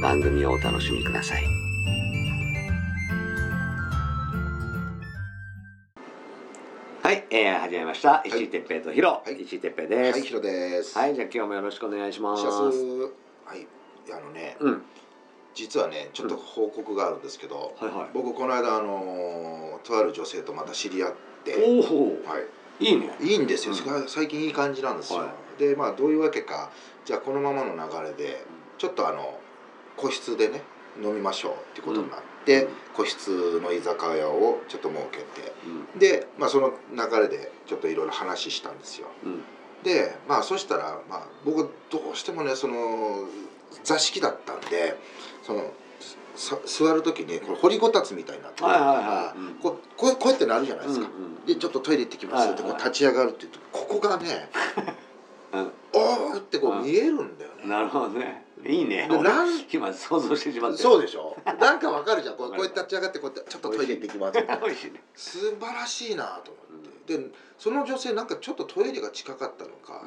番組をお楽しみください。はい、えー、始めました。石井哲平とヒロ、はい石井哲平です。はい、ヒロです。はい、じゃあ今日もよろしくお願いします。はい、あのね、うん、実はね、ちょっと報告があるんですけど、はいはい。僕この間あのーとある女性とまた知り合って、おお、はいいね。い、いいんですよ。うん最近いい感じなんですよ。はで、まあどういうわけか、じゃあこのままの流れでちょっとあの個室でね飲みましょうってことになって、個室の居酒屋をちょっと設けて、うん、で、まあその流れでちょっといろいろ話したんですよ。うん、でまあそしたら、まあ、僕どうしてもねその座敷だったんでそのさ座る時にこれ掘りごたつみたいになってる。はいはいはい。うん。こうこうこうやってなるじゃないですか、うんでちょっとトイレ行ってきますってこう立ち上がるって言うとここがねうん。おーってこううん。見えるんだよね。なるほどね。いいね。今想像してしまって。そうでしょ？なんかわかるじゃん。こうこうやって立ち上がってこうやってちょっとトイレ行ってきます。素晴らしいなと思って、でその女性なんかちょっとトイレが近かったのか、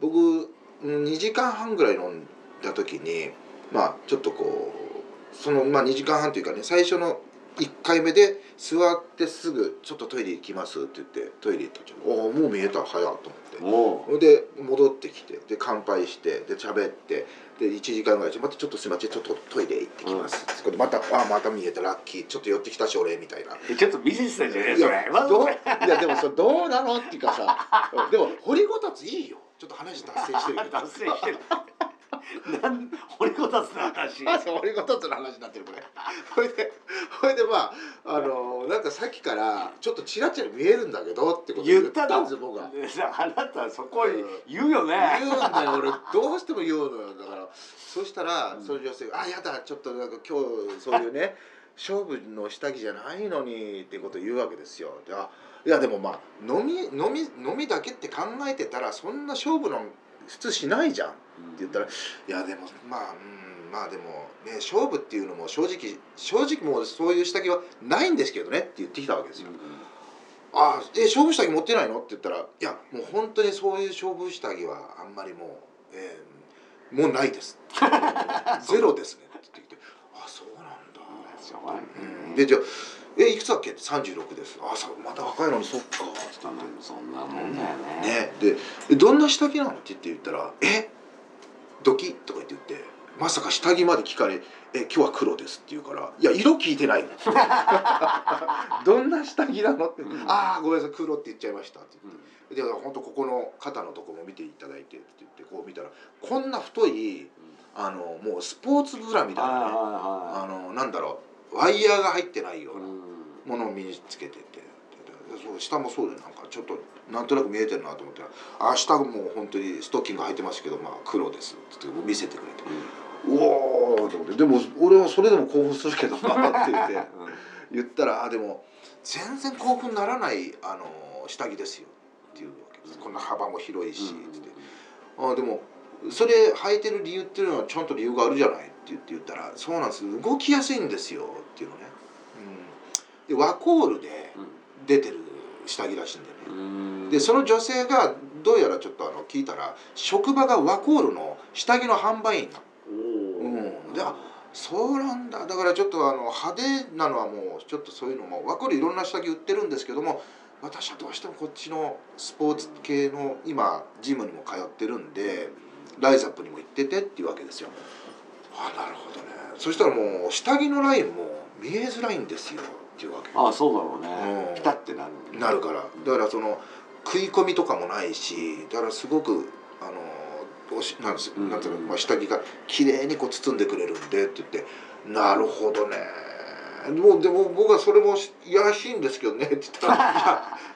僕うん。2時間半ぐらい飲んだ時にまあちょっとこうそのまあ2時間半というかね最初の1回目で座ってすぐ「ちょっとトイレ行きます」って言ってトイレ行ったら「おおもう見えた早っ」とうん。思って。で戻ってきてで乾杯してで喋ってで1時間ぐらいして「またちょっとすいませんちょっとトイレ行ってきます」そこでまた「あまた見えたラッキーちょっと寄ってきたし俺」みたいな。えちょっとビジネスなんじゃないいそれ。いやでもそれどうなのっていうかさうんでも掘りごたついいよちょっと話脱線してるけど 脱線してる。なん掘りこたつの話。掘りごたつの話になってるこれ。ほいでほいでまああのなんかさっきからちょっとチラチラ見えるんだけどってことを言ったの。んですよ僕は。あなたそこ言うよね。言うんだよ俺。どうしても言うのよ。だからそしたらうん。その女性が「あやだちょっとなんか今日そういうね勝負の下着じゃないのに」ってことを言うわけですよ。であいやでもまあ飲み飲み飲みだけって考えてたらそんな勝負の普通しないじゃん言ったら「いやでもまあうんまあでもね勝負っていうのも正直正直もうそういう下着はないんですけどね」って言ってきたわけですよ。あえ勝負下着持ってないの?」って言ったら「いやもう本当にそういう勝負下着はあんまりもう、えーもうないです」ゼロですね」って言ってきて「あそうなんだ」うんでじゃあ「えいくつだっけ?」って36です「あさまた若いのにそっか」そんなもんだよね。ねでえ「どんな下着なの?」って言って言ったら「えドキッ」とか言って言ってまさか下着まで聞かれ「え今日は黒です」って言うから「いや色聞いてないの」どんな下着なの?」ってうん「ああごめんなさい黒って言っちゃいました」って言って。うんで本当ここの肩のとこも見ていただいてって言ってこう見たらこんな太いあのもうスポーツブラみたいなねはいあはのなんだろうワイヤーが入ってないような。ものを身につけててでそう下もそうでなんかちょっとなんとなく見えてるなと思ったら「あ下もう本当にストッキング履いてますけどまあ黒です」って言って見せてくれて「うおー」と思って「でも俺はそれでも興奮するけどな」って言って。言ったら「あでも全然興奮ならないあの下着ですよ」っていうわけです。こんな幅も広いしって言って「あでもそれ履いてる理由っていうのはちゃんと理由があるじゃない」って言って言ったら「そうなんです動きやすいんですよ」っていうのね、うん、でワコールで出てる下着らしいんだよね。うん。でその女性がどうやらちょっとあの聞いたら職場がワコールの下着の販売員な。うん。であそうなんだ。だからちょっとあの派手なのはもうちょっとそういうのもワコールいろんな下着売ってるんですけども私はどうしてもこっちのスポーツ系の今ジムにも通ってるんでライザップにも行っててっていうわけですよ。あなるほどね。そしたらもう下着のラインも見えづらいんですよっていうわけ。ああそうだろうね、うん。ピタってなるなるから。だからその食い込みとかもないしだからすごくあのおしなんですうん。なんていうの、まあ、下着が綺麗にこう包んでくれるんでって言ってなるほどね。もうでも僕はそれもいやらしいんですけどねって言ったら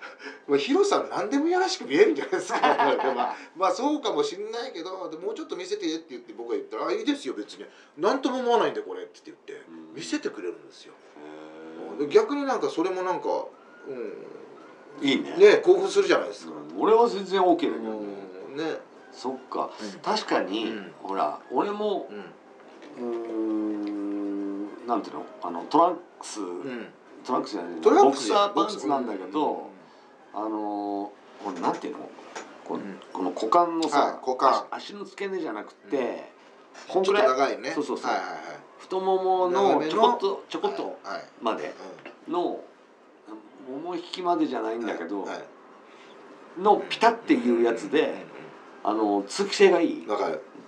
まあ、ヒロさん何でもいやらしく見えるんじゃないですか。まあ、まあそうかもしんないけどでもうちょっと見せてって言って僕が言ったら「あいいですよ別に。何とも思わないんでこれ」って言ってうん。見せてくれるんですよ。逆になんかそれもなんか、うん、えいいね。ね興奮するじゃないですか。うん。俺は全然 OK だけどね、うん。ね、そっか。うん。確かに、うん。ほら俺もうん、なんていうの？あのトランクス、うん、トランクスじゃないトランクスボクサーパンツなんだけど、うあのこれなんていうの？こ,、うん。この股間のさ、はい股間。足足の付け根じゃなくて、ん。ちょっこんぐらいと長いね。そうそうそう。はいはい太ももののちょこっとちょこっはい。とはい。までの、もも引きまでじゃないんだけど、のピタっていうやつで、あの通気性がいい。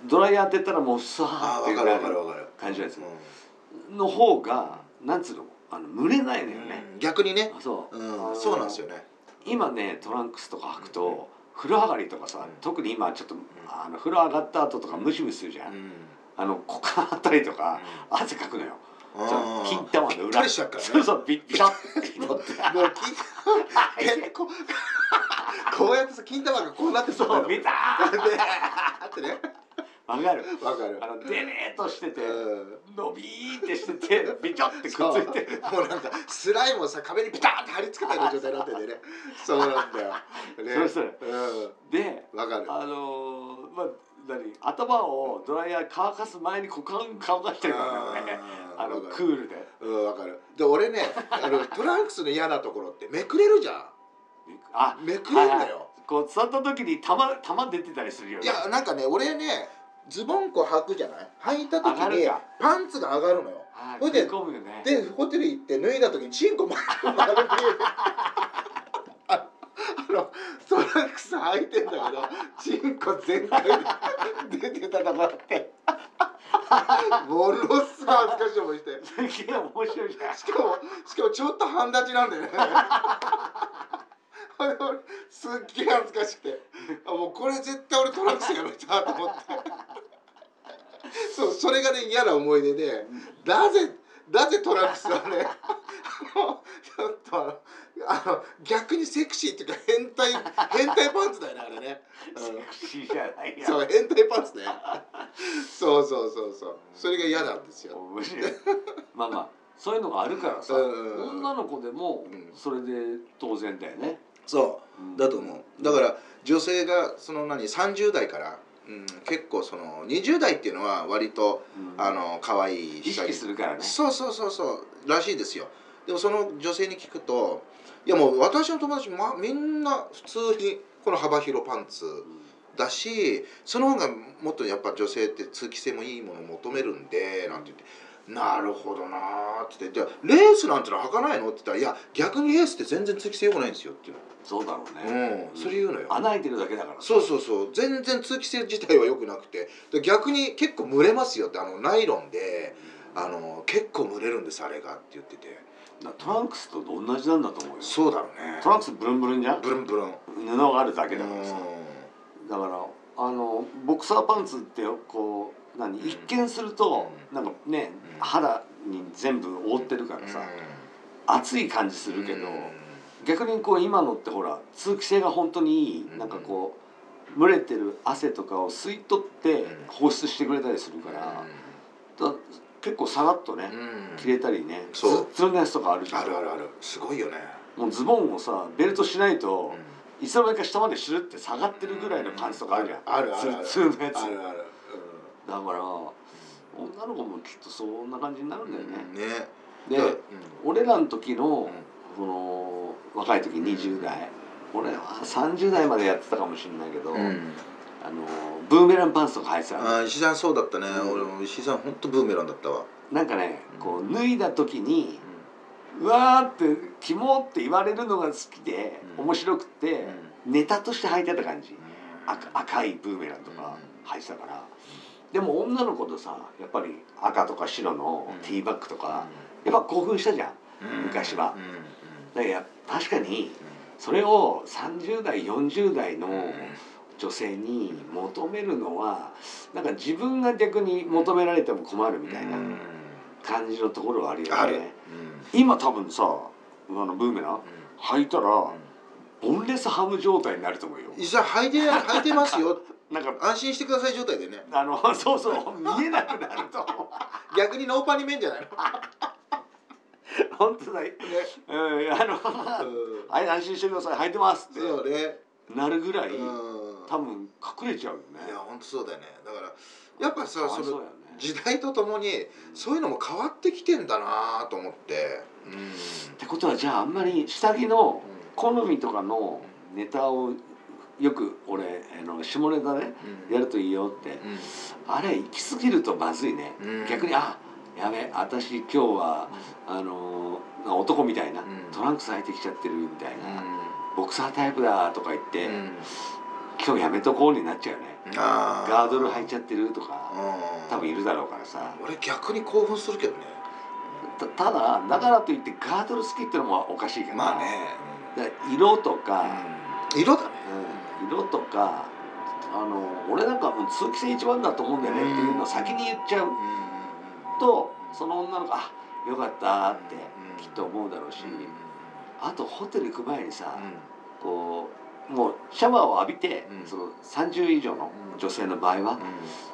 ドライヤー当てたらもうスワあー、ーっていうわかるわかるわかる。感じのやつうの方がなんつうのあの蒸れないのよね、ん逆にね。あそう、うん、そうなんですよね。今ねトランクスとか履くと、風呂上がりとかさ、うん特に今ちょっと、あの風呂上がった後とかムシムシするじゃん。あの股間あったりとか、汗かくのよ、金玉の裏。そうそうビッビシャッもう金結構こうやってさ金玉がこうなってさそうビターでってね。わかる。わかる。あのデレーっとしてて、うん。伸びーってしててビチョってくっついてる。もうなんかスライムをさ壁にピタッて貼り付けたような状態になっててね。そうなんだよ、ね、そうそう。うでんわかる。あのー、まあ何？頭をドライヤー乾かす前に股間乾かしてるからね。あのクールで。うんわかる。で俺ねあのトランクスの嫌なところってめくれるじゃあんめくれるんだよ、こう座った時に玉玉出てたりするよね。いやなんかね俺ねズボンこう履くじゃない？履いた時にパンツが上がるのよ。はいほいでね。でホテル行って脱いだ時にチンコ丸丸見えてああのトランクス履いてんだけどチンコ全開で出てたとこあって。ものすごい恥ずかしい思いして。すげえ面白いじゃん。しかもしかもちょっと半立ちなんだよね すっげえ恥ずかしくて。あもうこれ絶対俺トランクスやめたと思って。そうそれがね嫌な思い出でなぜなぜトランクスはねょっとあのあの逆にセクシーっていうか変態変態パンツだよねあれね、セクシーじゃないうん、や。そう変態パンツね。そうそうそうそう。それが嫌なんですよ。面白い。まあまあそういうのがあるからさうん。女の子でもうん。それで当然だよね。そう。だと思う。だから女性がその何30代から、うん、結構その20代っていうのは割と、うん。あの可愛い意識するからね。そうそうそうそう。らしいですよでもその女性に聞くといやもう私の友達、ま、みんな普通にこの幅広パンツだしその方がもっとやっぱ女性って通気性もいいものを求めるんでなんて言って「なるほどな」って言って「じゃあレースなんてのは履かないの?」って言ったら「いや逆にレースって全然通気性良くないんですよ」っていうそうだろうの、ねうん、それ言うのよ。穴開いてるだけだから。そうそうそう。全然通気性自体は良くなくて。で逆に結構蒸れますよってあのナイロンであの結構蒸れるんですあれがって言っててトランクスと同じなんだと思うよ。そうだろうね。トランクスブルンブルンじゃん？ブルンブルン。布があるだけだからさ。うだからあのボクサーパンツってこう何一見するとうん。なんかねうん。肌に全部覆ってるからさ。熱い感じするけど逆にこう今のってほら通気性が本当にいいうん。なんかこう蒸れてる汗とかを吸い取ってうん。放出してくれたりするからだ結構さらっとねうん。切れたりねツそう。ルツルのやつとかあるじゃん。あるあるある。すごいよね。もうズボンをさベルトしないといつの間にか下までシュルって下がってるぐらいのパンツとかあるじゃん。あるあるある。ツルツルのやつ。あるある。だから女の子もきっとそんな感じになるんだよね、うん。ね。で、うん。俺らの時のうん。その若い時20代、俺は30代までやってたかもしれないけど、うんあのブーメランパンツとか履いてたの。あ石井さんそうだったね。うん。俺も石井さん本当ブーメランだったわ。なんかねこう脱いだ時に「うわ」って「キモ」って言われるのが好きでうん。面白くてネタとして履いてた感じ。赤赤いブーメランとか履いてたから。でも女の子とさやっぱり赤とか白のティーバッグとか、やっぱ興奮したじゃん。昔は。うん。うん。だからや確かにそれを30代40代の女性に求めるのはなんか自分が逆に求められても困るみたいなうん。感じのところはあるよね。今多分さあのブーメラン履いたらボンレスハム状態になると思うよ。じゃあ履いて履いてますよ。なんか安心してください状態でね。あの そうそう見えなくなると。逆にノーパンに見えんじゃないの？本当だよ、うん、あの「はい安心してください。履いてます」ってそうね。なるぐらいうん多分隠れちゃうよね。いや本当そうだよね。だからやっぱさその時代とともにそういうのも変わってきてんだなと思って。うん。ってことはじゃああんまり下着の好みとかのネタをよく俺あの下ネタねやるといいよって。あれ行き過ぎるとまずいね、うん。逆にあやべ私今日はあの男みたいな、うん。トランクス履いてきちゃってるみたいな、ボクサータイプだとか言って、今日やめとこうになっちゃうよね。あガードル履いちゃってるとかうん。多分いるだろうからさ。俺逆に興奮するけどね。たただだからといってガードル好きってのもおかしいから。まあね。だから色とか、うん。色だね。うん。色とかあの俺なんかもう通気性一番だと思うんだよねっていうのを先に言っちゃう。とその女の子あよかったってきっと思うだろうし。あとホテル行く前にさこうもうシャワーを浴びて、うん。その30以上の女性の場合は、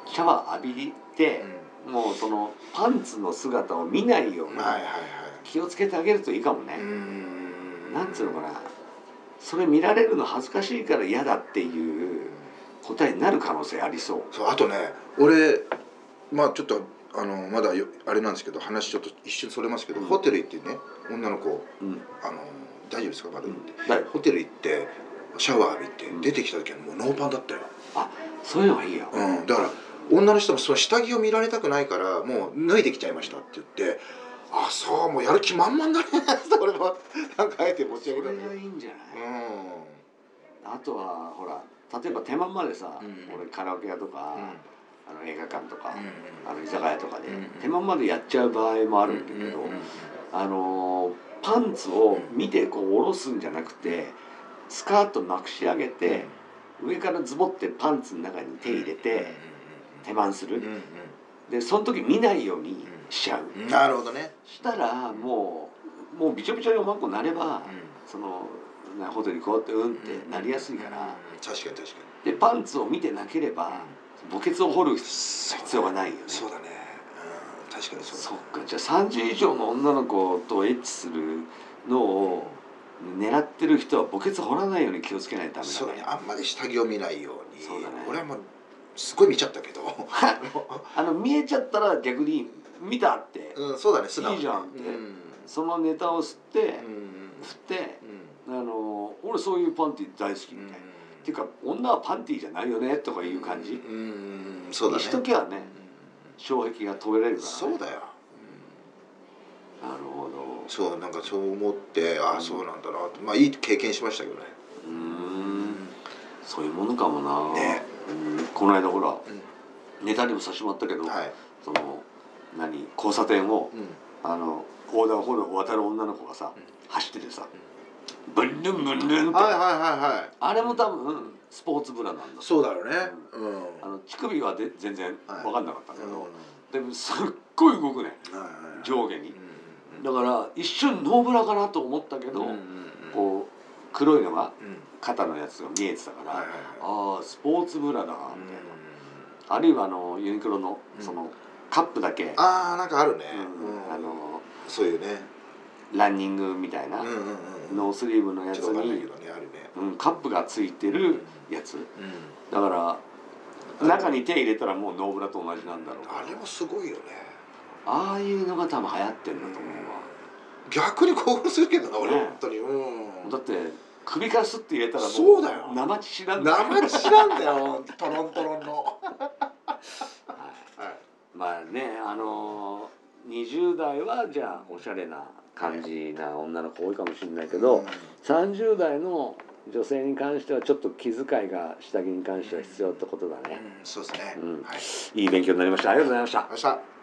シャワー浴びて、もうそのパンツの姿を見ないように気をつけてあげるといいかもね。うん。なんつうのかな。それ見られるの恥ずかしいから嫌だっていう答えになる可能性ありそう。そうあとね俺まあちょっとあのまだよあれなんですけど話ちょっと一瞬それますけど、うん。ホテル行ってね女の子うん、あの大丈夫ですか？まだ言って、だよホテル行ってシャワー浴びてうん出てきた時はもうノーパンだったよ、そういうのがいいよ。うん、だから女の人もその下着を見られたくないからもう脱いできちゃいましたって言ってあそうもうやる気満々だね。俺もなんかあえて持ち上げた。それがいいんじゃない、うあとはほら例えば手間までさ、うん。俺カラオケ屋とか、ん。あの映画館とか、うん。あの居酒屋とかで、うん。手間までやっちゃう場合もあるんだけど、あのーパンツを見てこう下ろすんじゃなくてスカートまくし上げて、上からズボってパンツの中に手入れて、手間する、うんでその時見ないようにしちゃう、うん。なるほどね、したらもうもうびちょびちょにおまんこになれば、そのなホテル行こうってうんってなりやすいから、確かに確かでパンツを見てなければ墓穴を掘る必要がないよね。にそうだね、うん、確かにそうそっか。じゃあ30以上の女の子とエッチするのを狙ってる人は墓穴掘らないように気をつけないとダメそうだだね。ねあんまり下着を見ないように。そうだね。俺はもうすごい見ちゃったけど。あの見えちゃったら逆に見たって、うんそうだね素直に。いいじゃんって。うん。そのネタを吸って、うん。振ってうん。あの俺そういうパンティ大好きみたいな、っていうか女はパンティじゃないよねとかいう感じ、うんうんそうだね。にしときゃねうん。障壁が止められるから、ね、そうだよ。なるほどそうなんかそう思ってああそうなんだなって。まあいい経験しましたけどね。うーん。そういうものかもな、ね。うん。この間ほらうネタにもさせてもらったけど、んはい。その何交差点をうん。あの横断歩道を渡る女の子がさ、うん。走っててさ、ブンルンブンルンって、はいはいはいはい。あれも多分スポーツブラなんだそうだろうねうん。あの乳首はで全然分かんなかったけど、うん。でもすっごい動くね。はいはい。上下に。うんだから一瞬ノーブラかなと思ったけど、うんうんうん。こう黒いのがうん。肩のやつが見えてたから、はいはいはい。ああスポーツブラだみた。いな、うんあるいはあのユニクロのうん。そのカップだけ、ああなんかあるね。うんあのそういうね。ランニングみたいな、うんうんうんノースリーブのやつにけ、どねあるね。うん、カップがついてるやつ。うん。だから中に手入れたらもうノーブラと同じなんだろうあれもすごいよね。ああいうのが多分流行ってんだと思う逆に興奮するけどな俺ね。本当に。うん。わだって首からスッて入れたらもうそうだよ。生乳知らんだよ生乳なんだよ トロントロンの。はい。はい。まあねあのー、20代はじゃあおしゃれな感じな女の子多いかもしれないけど、30代の女性に関してはちょっと気遣いが下着に関しては必要ってことだね、うん。そうですね、うんはいいい勉強になりましたありがとうございました